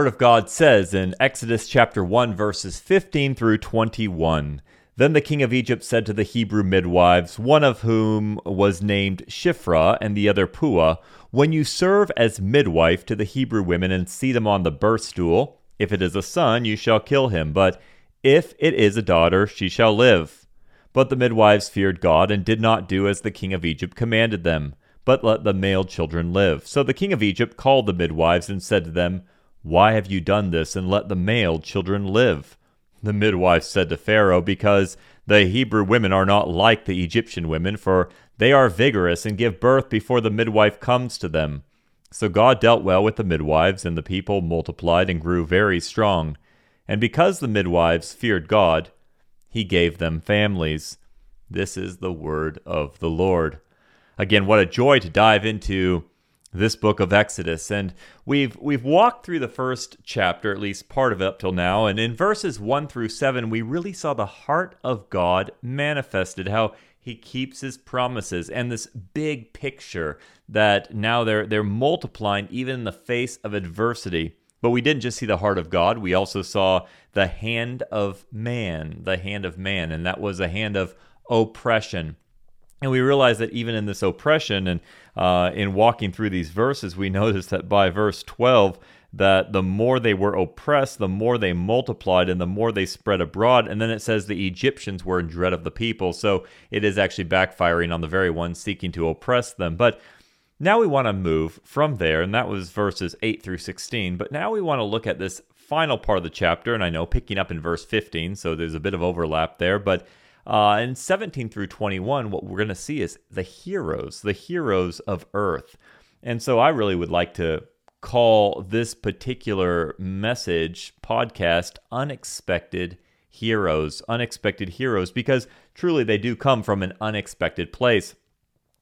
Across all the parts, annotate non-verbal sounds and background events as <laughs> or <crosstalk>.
Word of God says in Exodus chapter 1, verses 15 through 21 Then the king of Egypt said to the Hebrew midwives, one of whom was named Shiphrah and the other Puah, When you serve as midwife to the Hebrew women and see them on the birth stool, if it is a son, you shall kill him, but if it is a daughter, she shall live. But the midwives feared God and did not do as the king of Egypt commanded them, but let the male children live. So the king of Egypt called the midwives and said to them, why have you done this and let the male children live? The midwife said to Pharaoh, Because the Hebrew women are not like the Egyptian women, for they are vigorous and give birth before the midwife comes to them. So God dealt well with the midwives, and the people multiplied and grew very strong. And because the midwives feared God, he gave them families. This is the word of the Lord. Again, what a joy to dive into this book of Exodus. And we've we've walked through the first chapter, at least part of it up till now, and in verses 1 through 7 we really saw the heart of God manifested, how he keeps his promises and this big picture that now they're they're multiplying even in the face of adversity. But we didn't just see the heart of God, we also saw the hand of man, the hand of man, and that was a hand of oppression. And we realize that even in this oppression and uh, in walking through these verses, we <laughs> notice that by verse 12, that the more they were oppressed, the more they multiplied and the more they spread abroad. And then it says the Egyptians were in dread of the people. So it is actually backfiring on the very ones seeking to oppress them. But now we want to move from there, and that was verses 8 through 16. But now we want to look at this final part of the chapter, and I know picking up in verse 15, so there's a bit of overlap there. But uh, in 17 through 21, what we're going to see is the heroes, the heroes of Earth. And so I really would like to call this particular message podcast Unexpected Heroes. Unexpected Heroes, because truly they do come from an unexpected place.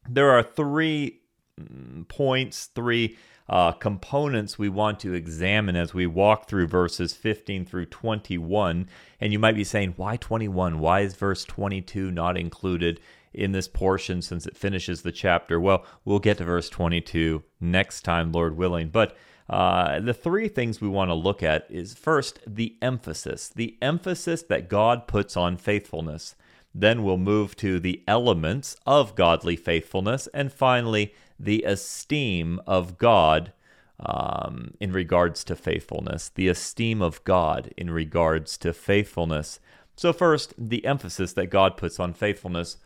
There are three mm, points, three uh, components we want to examine as we walk through verses 15 through 21. And you might be saying, why 21? Why is verse 22 not included in this portion since it finishes the chapter? Well, we'll get to verse 22 next time, Lord willing. But uh, the three things we want to look at is first, the emphasis, the emphasis that God puts on faithfulness. Then we'll move to the elements of godly faithfulness. And finally, the esteem of God um, in regards to faithfulness. The esteem of God in regards to faithfulness. So, first, the emphasis that God puts on faithfulness.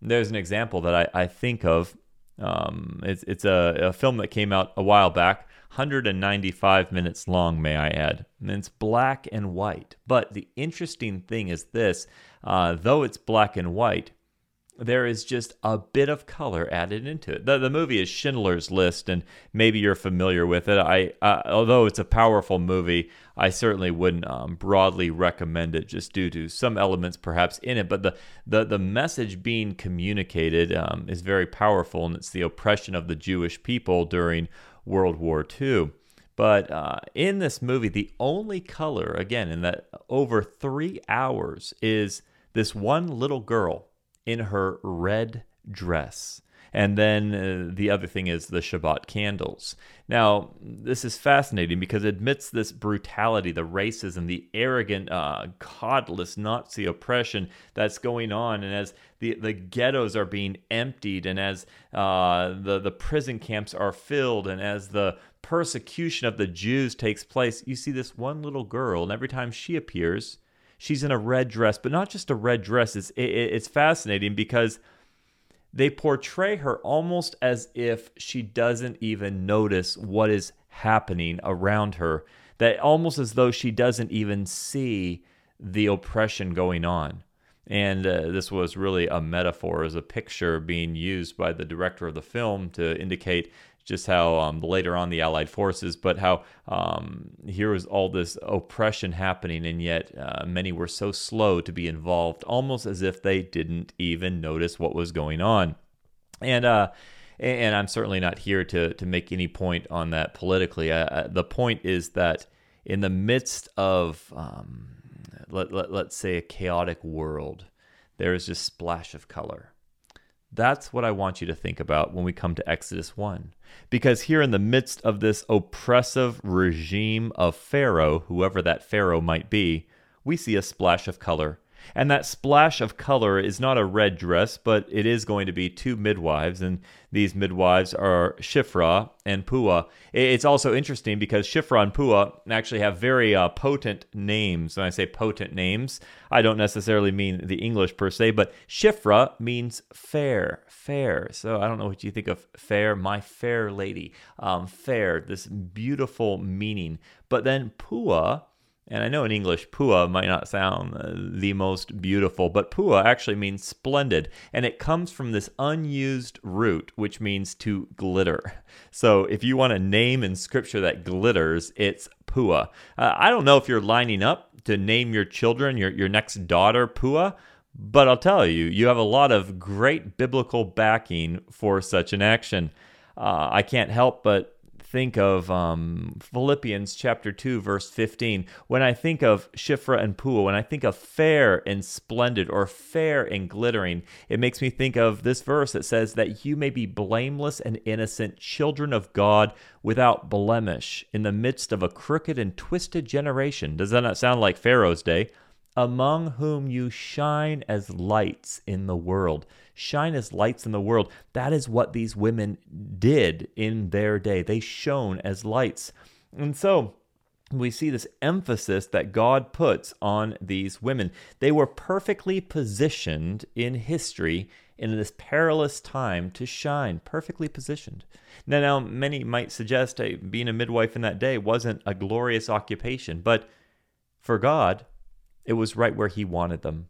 There's an example that I, I think of. Um, it's it's a, a film that came out a while back 195 minutes long, may I add. And it's black and white. But the interesting thing is this uh, though it's black and white, there is just a bit of color added into it. The, the movie is Schindler's List, and maybe you're familiar with it. I, uh, although it's a powerful movie, I certainly wouldn't um, broadly recommend it, just due to some elements perhaps in it. But the the, the message being communicated um, is very powerful, and it's the oppression of the Jewish people during World War II. But uh, in this movie, the only color, again, in that over three hours, is this one little girl in her red dress. And then uh, the other thing is the Shabbat candles. Now, this is fascinating because admits this brutality, the racism, the arrogant, uh, godless Nazi oppression that's going on. And as the, the ghettos are being emptied, and as uh, the, the prison camps are filled, and as the persecution of the Jews takes place, you see this one little girl, and every time she appears, she's in a red dress, but not just a red dress. It's it, it's fascinating because they portray her almost as if she doesn't even notice what is happening around her. That almost as though she doesn't even see the oppression going on. And uh, this was really a metaphor, as a picture being used by the director of the film to indicate just how um, later on the Allied forces, but how um, here was all this oppression happening, and yet uh, many were so slow to be involved, almost as if they didn't even notice what was going on. And uh, and I'm certainly not here to to make any point on that politically. Uh, the point is that in the midst of um, let, let let's say a chaotic world, there is this splash of color That's what I want you to think about when we come to Exodus 1. Because here in the midst of this oppressive regime of Pharaoh, whoever that Pharaoh might be, we see a splash of color and that splash of color is not a red dress, but it is going to be two midwives, and these midwives are Shifra and Pua. It's also interesting because Shifra and Pua actually have very uh, potent names. When I say potent names, I don't necessarily mean the English per se, but Shifra means fair, fair. So I don't know what you think of fair, my fair lady, um, fair, this beautiful meaning. But then Pua and I know in English, pua might not sound uh, the most beautiful, but pua actually means splendid. And it comes from this unused root, which means to glitter. So if you want a name in scripture that glitters, it's pua. Uh, I don't know if you're lining up to name your children, your, your next daughter, pua. But I'll tell you, you have a lot of great biblical backing for such an action. Uh, I can't help but think of um, Philippians chapter 2, verse 15, when I think of Shifra and Pua, when I think of fair and splendid or fair and glittering, it makes me think of this verse that says that you may be blameless and innocent, children of God without blemish in the midst of a crooked and twisted generation. Does that not sound like Pharaoh's day? Among whom you shine as lights in the world. Shine as lights in the world. That is what these women did in their day. They shone as lights. And so, we see this emphasis that God puts on these women. They were perfectly positioned in history in this perilous time to shine, perfectly positioned. Now, now many might suggest hey, being a midwife in that day wasn't a glorious occupation, but for God, it was right where He wanted them.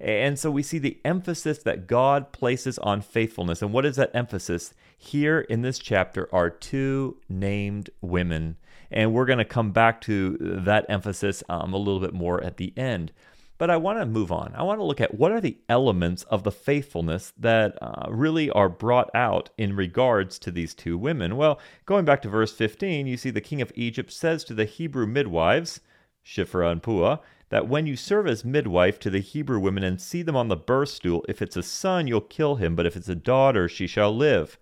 And so we see the emphasis that God places on faithfulness. And what is that emphasis? Here in this chapter are two named women. And we're going to come back to that emphasis um, a little bit more at the end. But I want to move on. I want to look at what are the elements of the faithfulness that uh, really are brought out in regards to these two women. Well, going back to verse 15, you see the king of Egypt says to the Hebrew midwives, Shiphrah and Puah, that when you serve as midwife to the Hebrew women and see them on the birth stool, if it's a son, you'll kill him, but if it's a daughter, she shall live.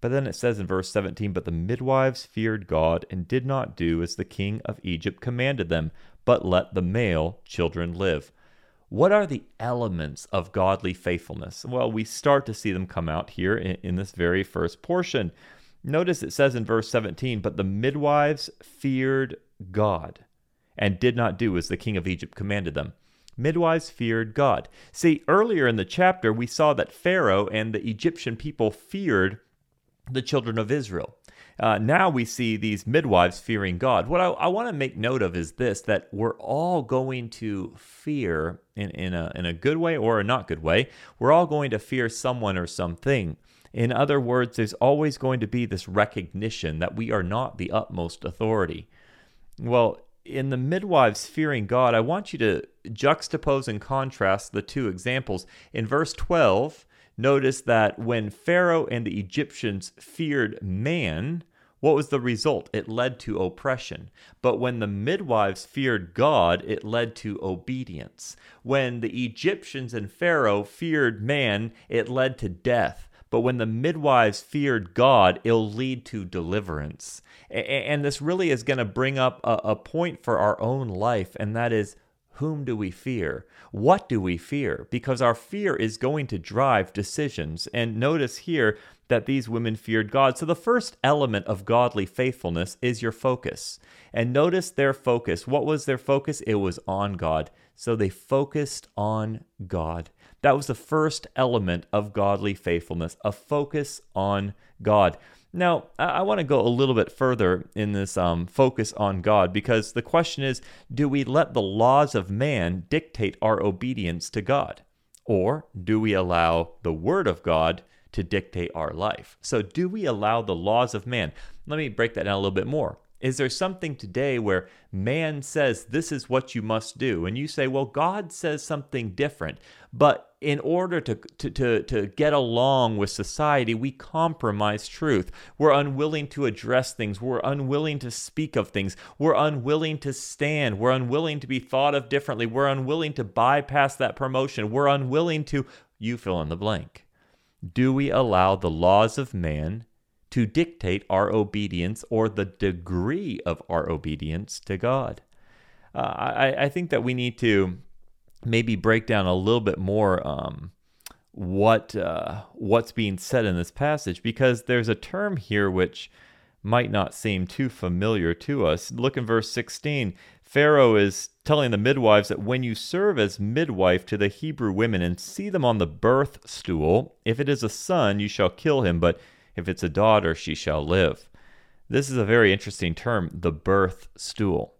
But then it says in verse 17, But the midwives feared God and did not do as the king of Egypt commanded them, but let the male children live. What are the elements of godly faithfulness? Well, we start to see them come out here in, in this very first portion. Notice it says in verse 17, But the midwives feared God and did not do as the king of Egypt commanded them. Midwives feared God. See, earlier in the chapter, we saw that Pharaoh and the Egyptian people feared the children of Israel. Uh, now we see these midwives fearing God. What I, I want to make note of is this that we're all going to fear in, in, a, in a good way or a not good way. We're all going to fear someone or something. In other words, there's always going to be this recognition that we are not the utmost authority. Well, in the midwives fearing God, I want you to juxtapose and contrast the two examples. In verse 12, notice that when Pharaoh and the Egyptians feared man, what was the result? It led to oppression. But when the midwives feared God, it led to obedience. When the Egyptians and Pharaoh feared man, it led to death. But when the midwives feared God, it'll lead to deliverance. And this really is going to bring up a, point for our own life, and that is whom do we fear? What do we fear? Because our fear is going to drive decisions. And notice here that these women feared God. So the first element of godly faithfulness is your focus. And notice their focus. What was their focus? It was on God. So they focused on God. That was the first element of godly faithfulness, a focus on God. Now, I, want to go a little bit further in this um, focus on God because the question is do we let the laws of man dictate our obedience to God? Or do we allow the Word of God to dictate our life? So, do we allow the laws of man? Let me break that down a little bit more. Is there something today where man says this is what you must do? And you say, well, God says something different. But in order to, to, to, to get along with society, we compromise truth. We're unwilling to address things. We're unwilling to speak of things. We're unwilling to stand. We're unwilling to be thought of differently. We're unwilling to bypass that promotion. We're unwilling to, you fill in the blank. do we allow the laws of man to dictate our obedience or the degree of our obedience to God? Uh, I, I, think that we need to maybe break down a little bit more um, what uh, what's being said in this passage because there's a term here which might not seem too familiar to us. Look in verse 16. Pharaoh is telling the midwives that when you serve as midwife to the Hebrew women and see them on the birth stool, if it is a son, you shall kill him, but if it's a daughter, she shall live. This is a very interesting term, the birth stool.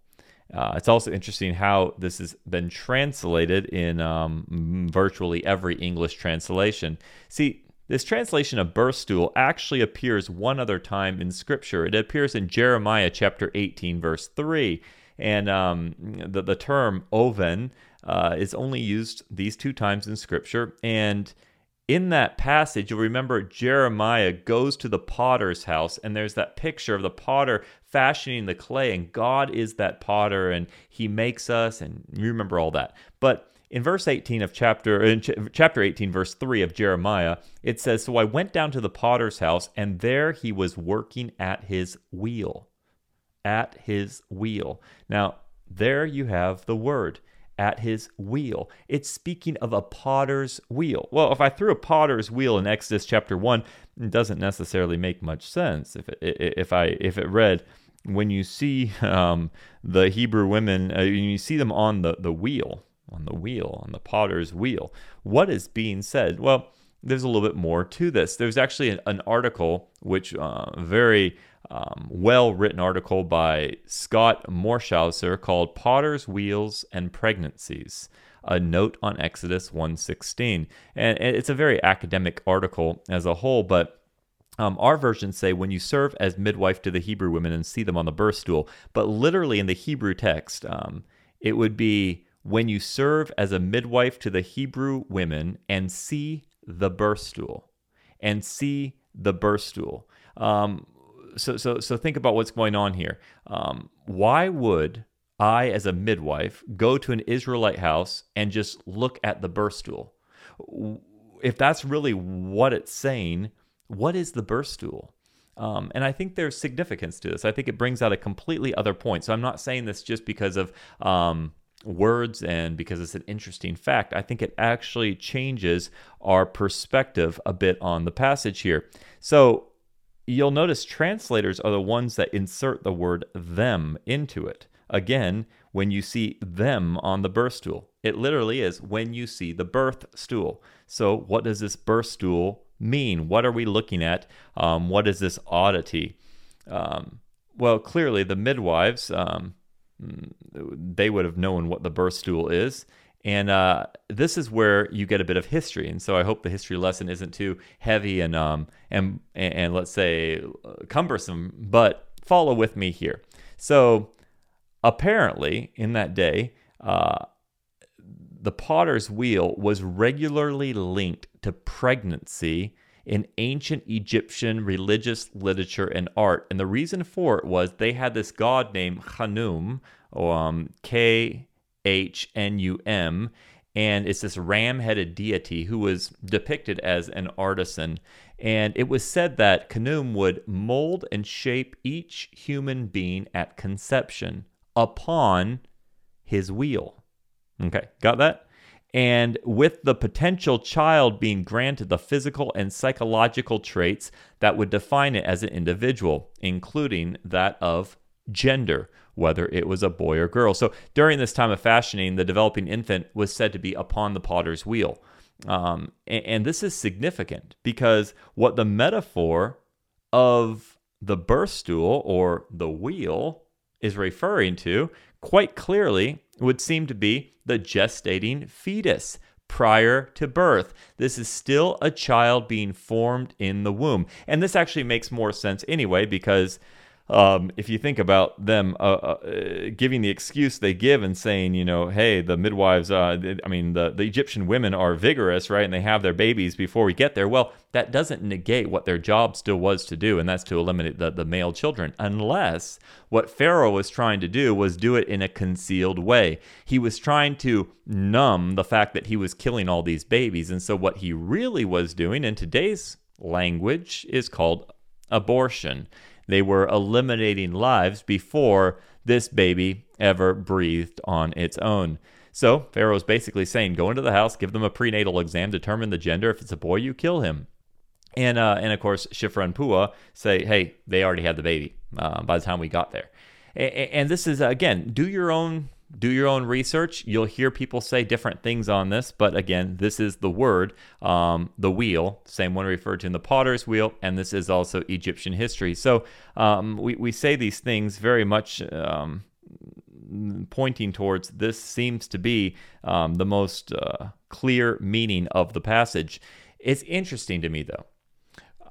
Uh, it's also interesting how this has been translated in um, virtually every English translation. See, this translation of birth stool actually appears one other time in Scripture. It appears in Jeremiah chapter 18, verse 3. And um, the, the term oven uh, is only used these two times in Scripture. And in that passage, you'll remember Jeremiah goes to the potter's house, and there's that picture of the potter fashioning the clay, and God is that potter, and he makes us, and you remember all that. But in verse 18 of chapter in ch- chapter 18 verse 3 of Jeremiah it says so I went down to the potter's house and there he was working at his wheel at his wheel now there you have the word at his wheel it's speaking of a potter's wheel well if I threw a potter's wheel in Exodus chapter 1 it doesn't necessarily make much sense if it, if I if it read when you see um, the Hebrew women, uh, you see them on the, the wheel, on the wheel, on the potter's wheel. What is being said? Well, there's a little bit more to this. There's actually an, an article, which uh, very um, well written article by Scott Morschauser called "Potter's Wheels and Pregnancies." A note on Exodus 1:16, and it's a very academic article as a whole, but um, our versions say when you serve as midwife to the Hebrew women and see them on the birth stool, but literally in the Hebrew text, um, it would be when you serve as a midwife to the Hebrew women and see the birth stool, and see the birth stool. Um, so, so, so think about what's going on here. Um, why would I, as a midwife, go to an Israelite house and just look at the birth stool? If that's really what it's saying, what is the birth stool? Um, and I think there's significance to this. I think it brings out a completely other point. So I'm not saying this just because of um, words and because it's an interesting fact. I think it actually changes our perspective a bit on the passage here. So you'll notice translators are the ones that insert the word them into it. Again, when you see them on the birth stool, it literally is when you see the birth stool. So, what does this birth stool mean? What are we looking at? Um, what is this oddity? Um, well, clearly, the midwives, um, they would have known what the birth stool is. And uh, this is where you get a bit of history, and so I hope the history lesson isn't too heavy and um, and and let's say cumbersome. But follow with me here. So apparently, in that day, uh, the potter's wheel was regularly linked to pregnancy in ancient Egyptian religious literature and art. And the reason for it was they had this god named Khnum, um, K H N U M, and it's this ram headed deity who was depicted as an artisan. And it was said that Khnum would mold and shape each human being at conception upon his wheel. Okay, got that? And with the potential child being granted the physical and psychological traits that would define it as an individual, including that of gender, whether it was a boy or girl. So during this time of fashioning, the developing infant was said to be upon the potter's wheel. Um, and, and this is significant because what the metaphor of the birth stool or the wheel is referring to quite clearly would seem to be the gestating fetus prior to birth. This is still a child being formed in the womb. And this actually makes more sense anyway because um, if you think about them uh, uh, giving the excuse they give and saying, you know, hey, the midwives, uh, I mean, the, the Egyptian women are vigorous, right? And they have their babies before we get there. Well, that doesn't negate what their job still was to do, and that's to eliminate the, the male children, unless what Pharaoh was trying to do was do it in a concealed way. He was trying to numb the fact that he was killing all these babies. And so, what he really was doing in today's language is called abortion. They were eliminating lives before this baby ever breathed on its own. So Pharaoh's basically saying, go into the house, give them a prenatal exam, determine the gender. If it's a boy, you kill him. And uh, and of course, Shiphrah and Pua say, hey, they already had the baby uh, by the time we got there. And, and this is again, do your own do your own research. You'll hear people say different things on this, but again, this is the word, um, the wheel, same one referred to in the potter's wheel, and this is also Egyptian history. So um, we, we say these things very much um, pointing towards this seems to be um, the most uh, clear meaning of the passage. It's interesting to me, though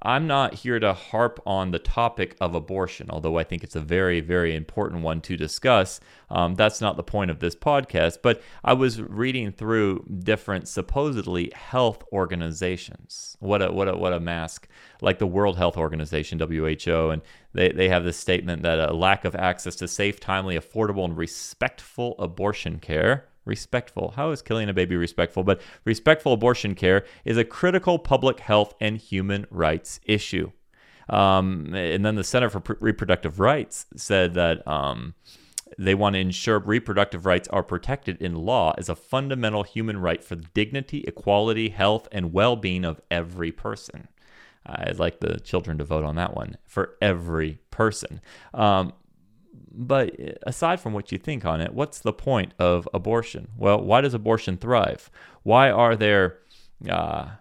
I'm not here to harp on the topic of abortion, although I think it's a very, very important one to discuss. Um, that's not the point of this podcast, but I was reading through different supposedly health organizations. What a what a what a mask! Like the World Health Organization (WHO), and they they have this statement that a lack of access to safe, timely, affordable, and respectful abortion care respectful. How is killing a baby respectful? But respectful abortion care is a critical public health and human rights issue. Um, and then the Center for Reproductive Rights said that um, they want to ensure reproductive rights are protected in law as a fundamental human right for the dignity, equality, health, and well being of every person. I'd like the children to vote on that one for every person. Um, but aside from what you think on it, what's the point of abortion? Well, why does abortion thrive? Why are there uh,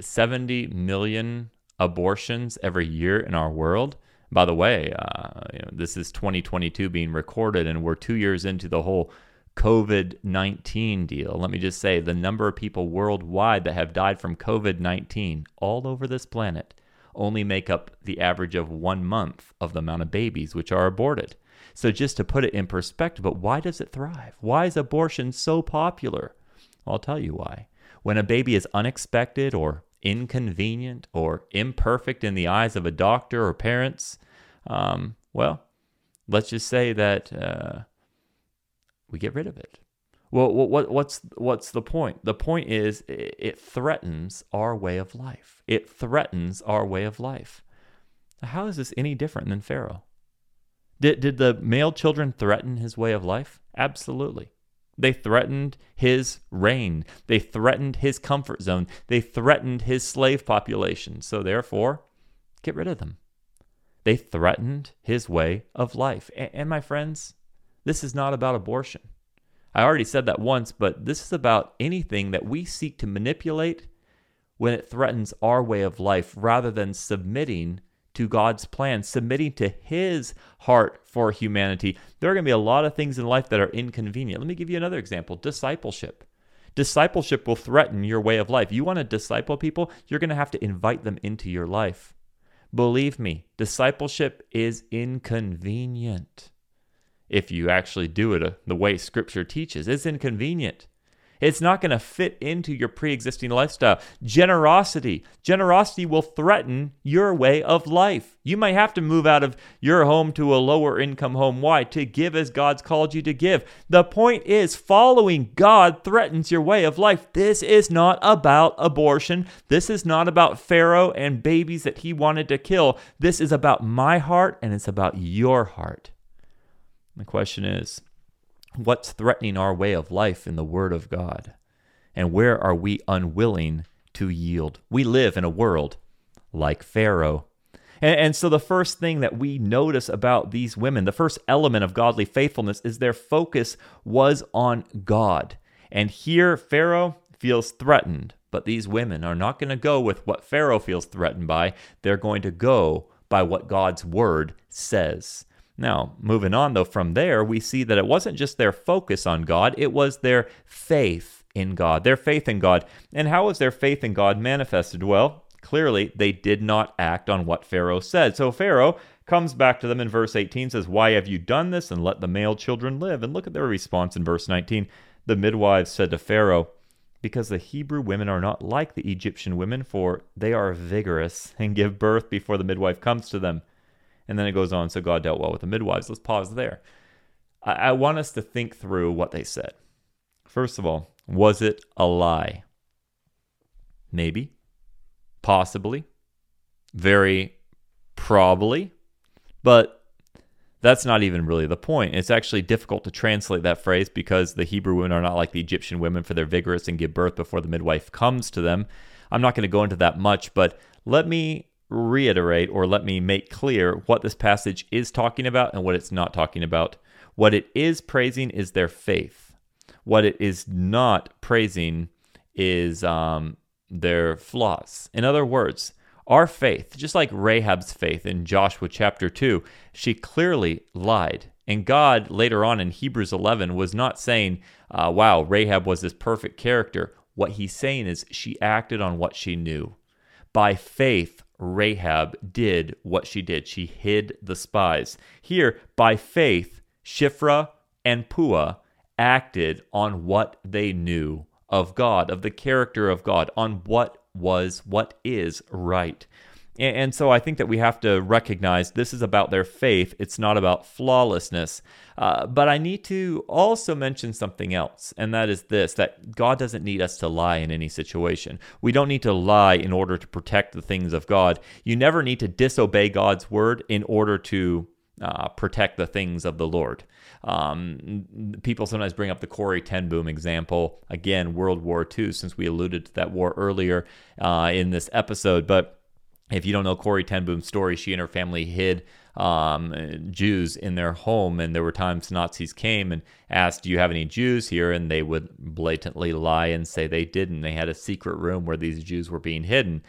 70 million abortions every year in our world? By the way, uh, you know, this is 2022 being recorded, and we're two years into the whole COVID 19 deal. Let me just say the number of people worldwide that have died from COVID 19 all over this planet only make up the average of one month of the amount of babies which are aborted. So, just to put it in perspective, but why does it thrive? Why is abortion so popular? Well, I'll tell you why. When a baby is unexpected or inconvenient or imperfect in the eyes of a doctor or parents, um, well, let's just say that uh, we get rid of it. Well, what, what's what's the point? The point is it threatens our way of life. It threatens our way of life. How is this any different than Pharaoh? Did did the male children threaten his way of life? Absolutely. They threatened his reign. They threatened his comfort zone. They threatened his slave population. So therefore, get rid of them. They threatened his way of life. And, and my friends, this is not about abortion. I already said that once, but this is about anything that we seek to manipulate when it threatens our way of life rather than submitting to God's plan, submitting to His heart for humanity. There are going to be a lot of things in life that are inconvenient. Let me give you another example discipleship. Discipleship will threaten your way of life. You want to disciple people, you're going to have to invite them into your life. Believe me, discipleship is inconvenient if you actually do it uh, the way Scripture teaches. It's inconvenient. It's not going to fit into your pre existing lifestyle. Generosity. Generosity will threaten your way of life. You might have to move out of your home to a lower income home. Why? To give as God's called you to give. The point is, following God threatens your way of life. This is not about abortion. This is not about Pharaoh and babies that he wanted to kill. This is about my heart and it's about your heart. The question is what's threatening our way of life in the Word of God? And where are we unwilling to yield? We live in a world like Pharaoh. And, and, so, the first thing that we notice about these women, the first element of godly faithfulness, is their focus was on God. And here, Pharaoh feels threatened, but these women are not going to go with what Pharaoh feels threatened by. They're going to go by what God's word says. Now, moving on though, from there, we see that it wasn't just their focus on God, it was their faith in God, their faith in God. And how was their faith in God manifested? Well, clearly they did not act on what Pharaoh said. So Pharaoh comes back to them in verse 18, says, Why have you done this? And let the male children live. And look at their response in verse 19. The midwives said to Pharaoh, Because the Hebrew women are not like the Egyptian women, for they are vigorous and give birth before the midwife comes to them. And then it goes on, so God dealt well with the midwives. Let's pause there. I, I want us to think through what they said. First of all, was it a lie? Maybe. Possibly. Very probably. But that's not even really the point. It's actually difficult to translate that phrase because the Hebrew women are not like the Egyptian women, for they're vigorous and give birth before the midwife comes to them. I'm not going to go into that much, but let me reiterate or let me make clear what this passage is talking about and what it's not talking about. What it is praising is their faith. What it is not praising is um, their flaws. In other words, our faith, just like Rahab's faith in Joshua chapter 2, she clearly lied. And God, later on in Hebrews 11, was not saying, uh, wow, Rahab was this perfect character. What he's saying is she acted on what she knew. By faith, Rahab did what she did. She hid the spies. Here, by faith, Shiphrah and Puah acted on what they knew of God, of the character of God, on what was, what is right. And, so I think that we have to recognize this is about their faith. It's not about flawlessness. Uh, but I need to also mention something else, and that is this that God doesn't need us to lie in any situation. We don't need to lie in order to protect the things of God. You never need to disobey God's word in order to uh, protect the things of the Lord. Um, people sometimes bring up the Corrie ten Boom example. Again, World War II, since we alluded to that war earlier uh, in this episode. But if you don't know Corrie ten Boom's story, she and her family hid um, Jews in their home, and there were times Nazis came and asked, "Do you have any Jews here?" And they would blatantly lie and say they didn't. They had a secret room where these Jews were being hidden.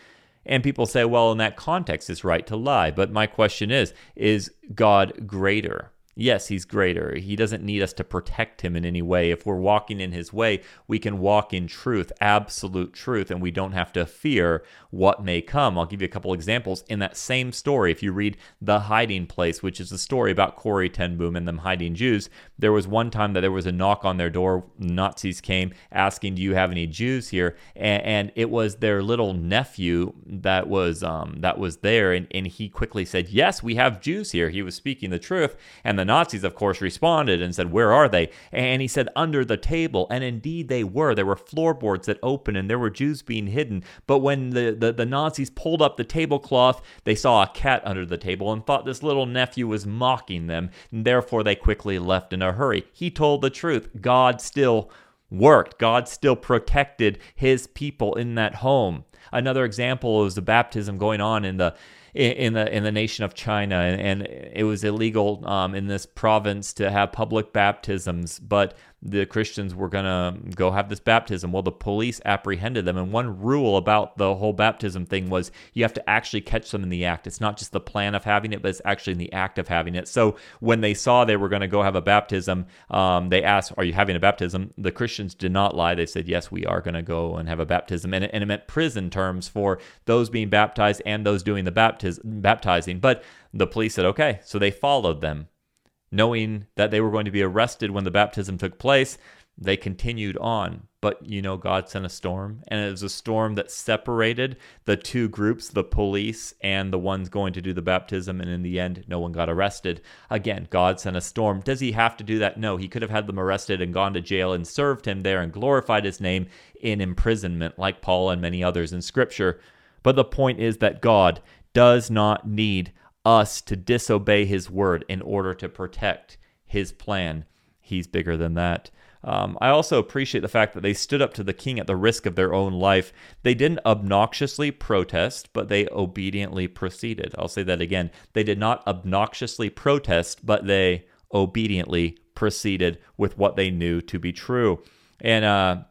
And people say, well, in that context, it's right to lie. But my question is is God greater? Yes, he's greater. He doesn't need us to protect him in any way. If we're walking in his way, we can walk in truth, absolute truth, and we don't have to fear what may come. I'll give you a couple examples. In that same story, if you read The Hiding Place, which is a story about Corrie ten Boom and them hiding Jews, there was one time that there was a knock on their door. Nazis came asking, Do you have any Jews here? And, and it was their little nephew that was um, that was there, and, and he quickly said, Yes, we have Jews here. He was speaking the truth. And the Nazis, of course, responded and said, Where are they? And he said, Under the table. And indeed they were. There were floorboards that opened and there were Jews being hidden. But when the, the, the Nazis pulled up the tablecloth, they saw a cat under the table and thought this little nephew was mocking them. And therefore they quickly left in hurry. He told the truth. God still worked. God still protected his people in that home. Another example is the baptism going on in the in, the in the nation of China, and, and it was illegal um, in this province to have public baptisms, but the Christians were going to go have this baptism. Well, the police apprehended them. And one rule about the whole baptism thing was you have to actually catch them in the act. It's not just the plan of having it, but it's actually in the act of having it. So when they saw they were going to go have a baptism, um, they asked, Are you having a baptism? The Christians did not lie. They said, Yes, we are going to go and have a baptism. And it, and it meant prison terms for those being baptized and those doing the baptiz- baptizing. But the police said, Okay. So they followed them knowing that they were going to be arrested when the baptism took place, they continued on. But you know, God sent a storm, and it was a storm that separated the two groups, the police and the ones going to do the baptism. And in the end, no one got arrested. Again, God sent a storm. Does he have to do that? No, he could have had them arrested and gone to jail and served him there and glorified his name in imprisonment, like Paul and many others in Scripture. But the point is that God does not need us to disobey his word in order to protect his plan. He's bigger than that. Um, I also appreciate the fact that they stood up to the king at the risk of their own life. They didn't obnoxiously protest, but they obediently proceeded. I'll say that again. They did not obnoxiously protest, but they obediently proceeded with what they knew to be true. And uh,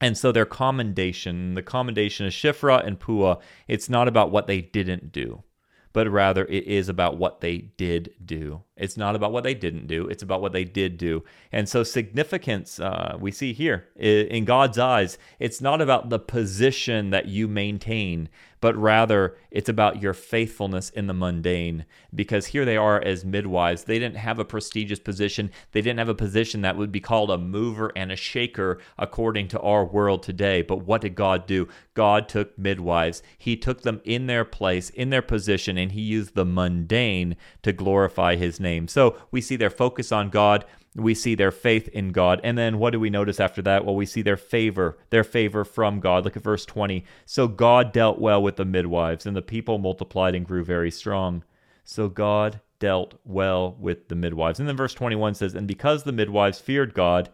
and so their commendation, the commendation of Shifra and Puah, it's not about what they didn't do but rather it is about what they did do. It's not about what they didn't do, it's about what they did do. And so, significance uh, we see here in God's eyes, it's not about the position that you maintain, but rather it's about your faithfulness in the mundane. Because here they are as midwives. They didn't have a prestigious position, they didn't have a position that would be called a mover and a shaker according to our world today. But what did God do? God took midwives, He took them in their place, in their position, and He used the mundane to glorify His name. So we see their focus on God we see their faith in God. And then what do we notice after that? Well, we see their favor, their favor from God. Look at verse 20. So God dealt well with the midwives, and the people multiplied and grew very strong. So God dealt well with the midwives. And then verse 21 says, And because the midwives feared God,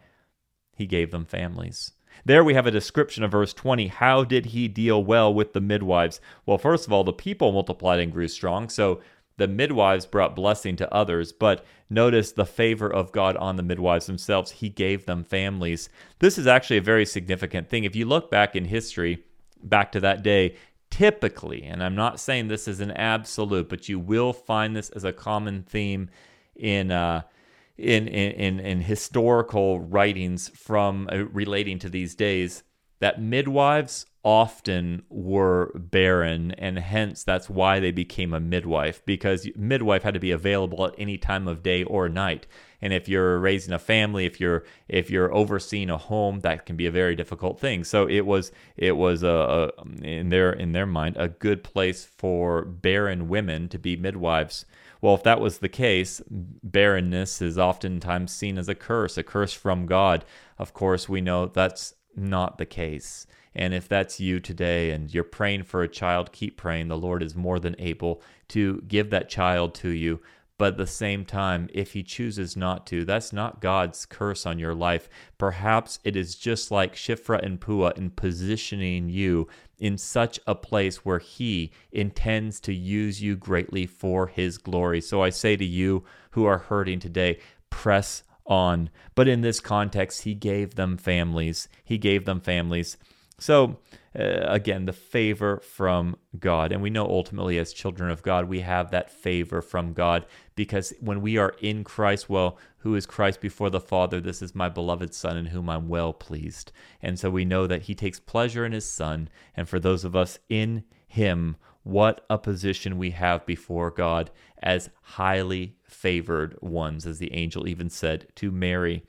he gave them families. There we have a description of verse 20. How did he deal well with the midwives? Well, first of all, the people multiplied and grew strong. So the midwives brought blessing to others, but notice the favor of God on the midwives themselves. He gave them families. This is actually a very significant thing. If you look back in history, back to that day, typically, and I'm not saying this is an absolute, but you will find this as a common theme in. Uh, in, in, in historical writings from uh, relating to these days that midwives often were barren and hence that's why they became a midwife because midwife had to be available at any time of day or night. And if you're raising a family if you're if you're overseeing a home that can be a very difficult thing. So it was it was a, a in their in their mind a good place for barren women to be midwives. Well if that was the case barrenness is oftentimes seen as a curse a curse from god. Of course we know that's not the case. And if that's you today and you're praying for a child, keep praying. The Lord is more than able to give that child to you. But at the same time, if he chooses not to, that's not God's curse on your life. Perhaps it is just like Shifra and Pua in positioning you in such a place where he intends to use you greatly for his glory. So I say to you who are hurting today, press on. But in this context, he gave them families. He gave them families. So, uh, again, the favor from God. And we know ultimately, as children of God, we have that favor from God because when we are in Christ, well, who is Christ before the Father? This is my beloved Son in whom I'm well pleased. And so we know that he takes pleasure in his Son. And for those of us in him, what a position we have before God as highly favored ones, as the angel even said to Mary.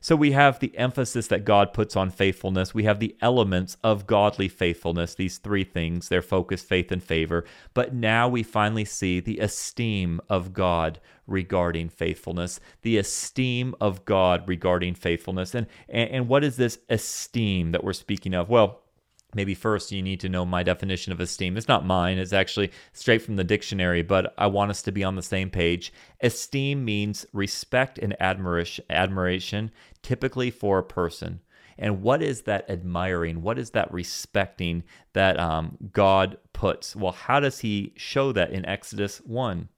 So we have the emphasis that God puts on faithfulness. We have the elements of godly faithfulness, these three things their focus, faith, and favor. But now we finally see the esteem of God regarding faithfulness, the esteem of God regarding faithfulness. And, and, and what is this esteem that we're speaking of? Well, maybe first you need to know my definition of esteem. It's not mine, it's actually straight from the dictionary, but I want us to be on the same page. Esteem means respect and admiration, typically for a person. And what is that admiring? What is that respecting that um, God puts? Well, how does He show that in Exodus 1?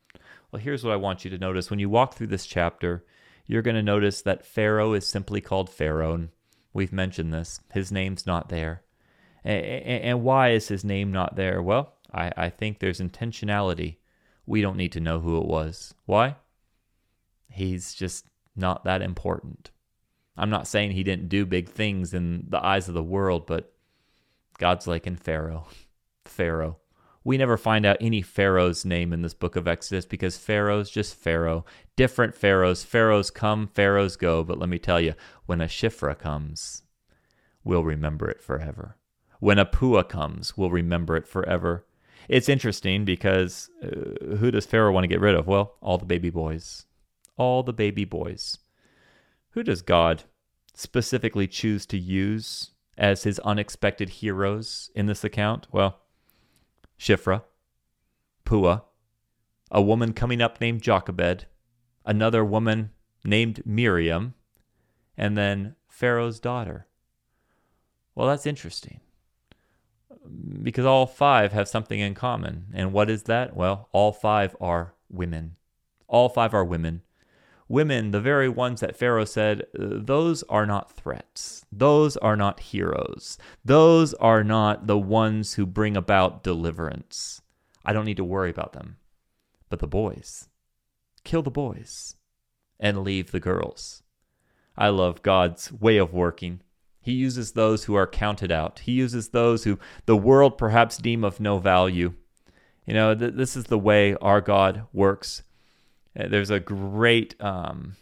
Well, here's what I want you to notice. When you walk through this chapter, you're going to notice that Pharaoh is simply called Pharaoh. We've mentioned this. His name's not there. And why is his name not there? Well, I, I think there's intentionality. We don't need to know who it was. Why? He's just not that important. I'm not saying he didn't do big things in the eyes of the world, but God's like in Pharaoh. <laughs> Pharaoh. We never find out any Pharaoh's name in this book of Exodus because Pharaoh's just Pharaoh. Different Pharaohs. Pharaohs come, Pharaohs go. But let me tell you, when a Shifra comes, we'll remember it forever. When a Pua comes, we'll remember it forever. It's interesting because uh, who does Pharaoh want to get rid of? Well, all the baby boys. All the baby boys. Who does God specifically choose to use as his unexpected heroes in this account? Well, Shifra, Pua, a woman coming up named Jochebed, another woman named Miriam, and then Pharaoh's daughter. Well, that's interesting because all five have something in common. And what is that? Well, all five are women. All five are women. Women, the very ones that Pharaoh said, those are not threats. Those are not heroes. Those are not the ones who bring about deliverance. I don't need to worry about them. But the boys, kill the boys and leave the girls. I love God's way of working. He uses those who are counted out. He uses those who the world perhaps deem of no value. You know, th- this is the way our God works. Uh, there's a great um,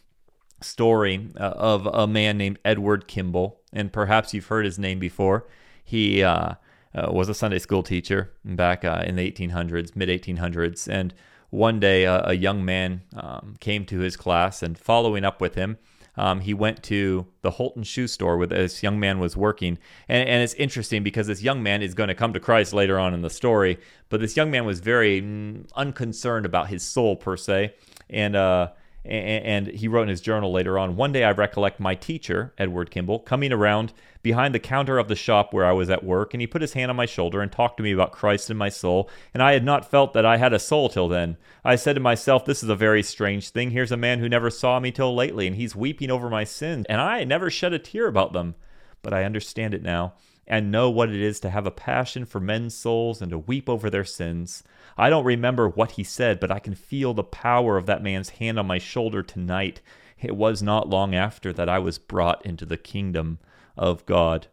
story uh, of a man named Edward Kimball, and perhaps you've heard his name before. He uh, uh was a Sunday school teacher back uh, in the 1800s, mid 1800s, and one day a young man um, came to his class, and following up with him, um, he went to the Holton shoe store where this young man was working. And, and it's interesting because this young man is going to come to Christ later on in the story, but this young man was very mm, unconcerned about his soul per se. And, uh, and he wrote in his journal later on one day I recollect my teacher, Edward Kimball, coming around behind the counter of the shop where I was at work, and he put his hand on my shoulder and talked to me about Christ and my soul, and I had not felt that I had a soul till then. I said to myself, This is a very strange thing. Here's a man who never saw me till lately, and he's weeping over my sins, and I never shed a tear about them. But I understand it now and know what it is to have a passion for men's souls and to weep over their sins. I don't remember what he said, but I can feel the power of that man's hand on my shoulder tonight. It was not long after that I was brought into the kingdom of God.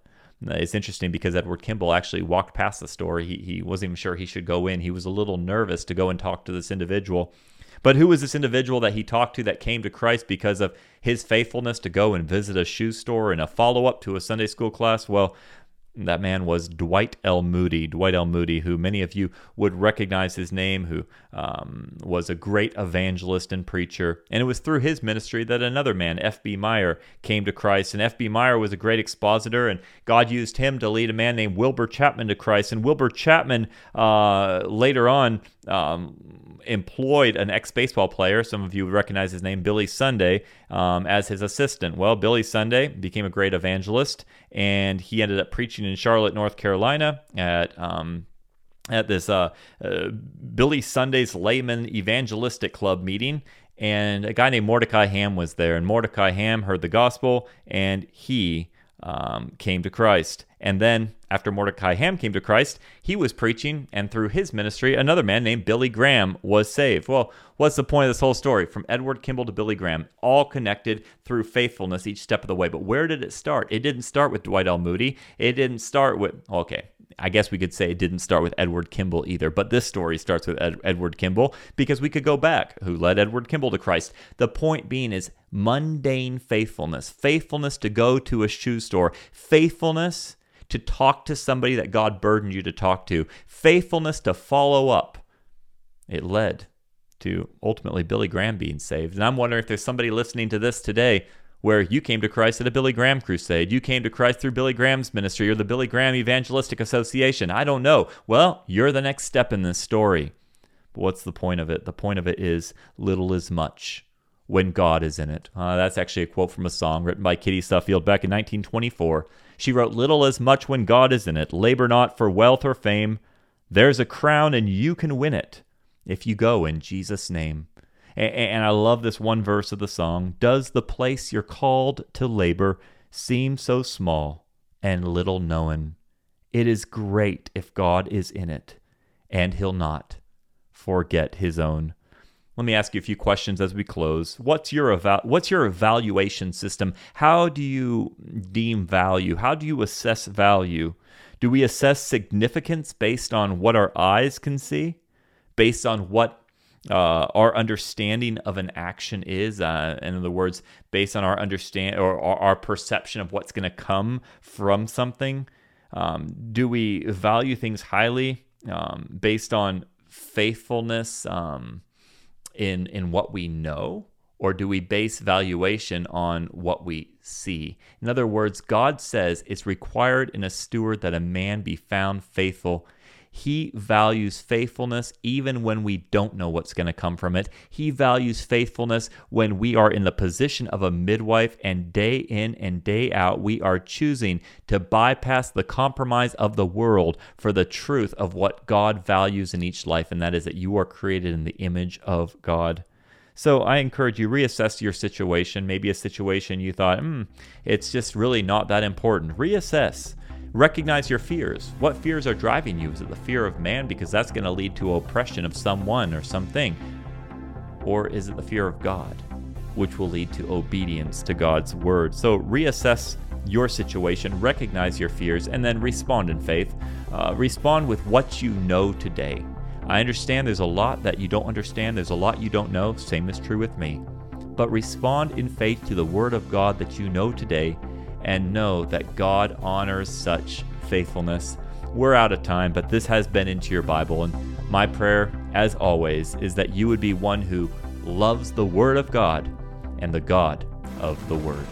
It's interesting because Edward Kimball actually walked past the store. He, he wasn't even sure he should go in. He was a little nervous to go and talk to this individual. But who was this individual that he talked to that came to Christ because of his faithfulness to go and visit a shoe store and a follow up to a Sunday school class? Well, that man was Dwight L. Moody. Dwight L. Moody, who many of you would recognize his name, who um, was a great evangelist and preacher. And it was through his ministry that another man, F.B. Meyer, came to Christ. And F.B. Meyer was a great expositor, and God used him to lead a man named Wilbur Chapman to Christ. And Wilbur Chapman uh, later on um, employed an ex baseball player. Some of you recognize his name, Billy Sunday, um, as his assistant. Well, Billy Sunday became a great evangelist, and he ended up preaching in Charlotte, North Carolina at. Um, at this uh, uh, Billy Sunday's Layman Evangelistic Club meeting, and a guy named Mordecai Ham was there. And Mordecai Ham heard the gospel, and he um, came to Christ. And then, after Mordecai Ham came to Christ, he was preaching, and through his ministry, another man named Billy Graham was saved. Well, what's the point of this whole story? From Edward Kimball to Billy Graham, all connected through faithfulness each step of the way. But where did it start? It didn't start with Dwight L. Moody. It didn't start with, okay, I guess we could say it didn't start with Edward Kimball either, but this story starts with Ed- Edward Kimball because we could go back. Who led Edward Kimball to Christ? The point being is mundane faithfulness, faithfulness to go to a shoe store, faithfulness to talk to somebody that God burdened you to talk to, faithfulness to follow up. It led to ultimately Billy Graham being saved. And I'm wondering if there's somebody listening to this today where you came to Christ at a Billy Graham crusade. You came to Christ through Billy Graham's ministry or the Billy Graham Evangelistic Association. I don't know. Well, you're the next step in this story. But what's the point of it? The point of it is little is much when God is in it. Uh, that's actually a quote from a song written by Kitty Suffield back in 1924. She wrote, Little as much when God is in it. Labor not for wealth or fame. There's a crown and you can win it if you go in Jesus' name. And I love this one verse of the song Does the place you're called to labor seem so small and little known? It is great if God is in it, and He'll not forget His own. Let me ask you a few questions as we close. What's your eval- what's your evaluation system? How do you deem value? How do you assess value? Do we assess significance based on what our eyes can see? Based on what uh, our understanding of an action is. Uh, in other words, based on our understand or, or our perception of what's going to come from something. Um, do we value things highly um, based on faithfulness um, in in what we know, or do we base valuation on what we see? In other words, God says it's required in a steward that a man be found faithful he values faithfulness even when we don't know what's going to come from it. He values faithfulness when we are in the position of a midwife and day in and day out we are choosing to bypass the compromise of the world for the truth of what God values in each life, and that is that you are created in the image of God. So I encourage you reassess your situation. Maybe a situation you thought, hmm, it's just really not that important. Reassess. Recognize your fears. What fears are driving you? Is it the fear of man? Because that's going to lead to oppression of someone or something. Or is it the fear of God, which will lead to obedience to God's word? So reassess your situation, recognize your fears, and then respond in faith. Uh, respond with what you know today. I understand there's a lot that you don't understand, there's a lot you don't know. Same is true with me. But respond in faith to the Word of God that you know today and know that God honors such faithfulness. We're out of time, but this has been into your Bible. And my prayer, as always, is that you would be one who loves the Word of God and the God of the Word.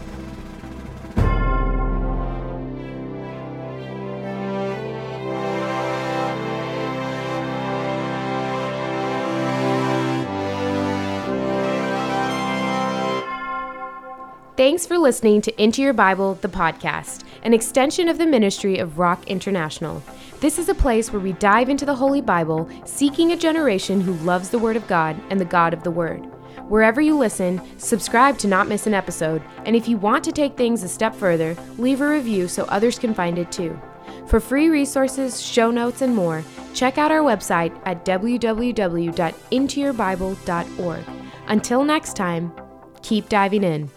Thanks for listening to Into Your Bible, the podcast, an extension of the ministry of Rock International. This is a place where we dive into the Holy Bible, seeking a generation who loves the Word of God and the God of the Word. Wherever you listen, subscribe to not miss an episode, and if you want to take things a step further, leave a review so others can find it too. For free resources, show notes, and more, check out our website at www.intoyourbible.org. Until next time, keep diving in.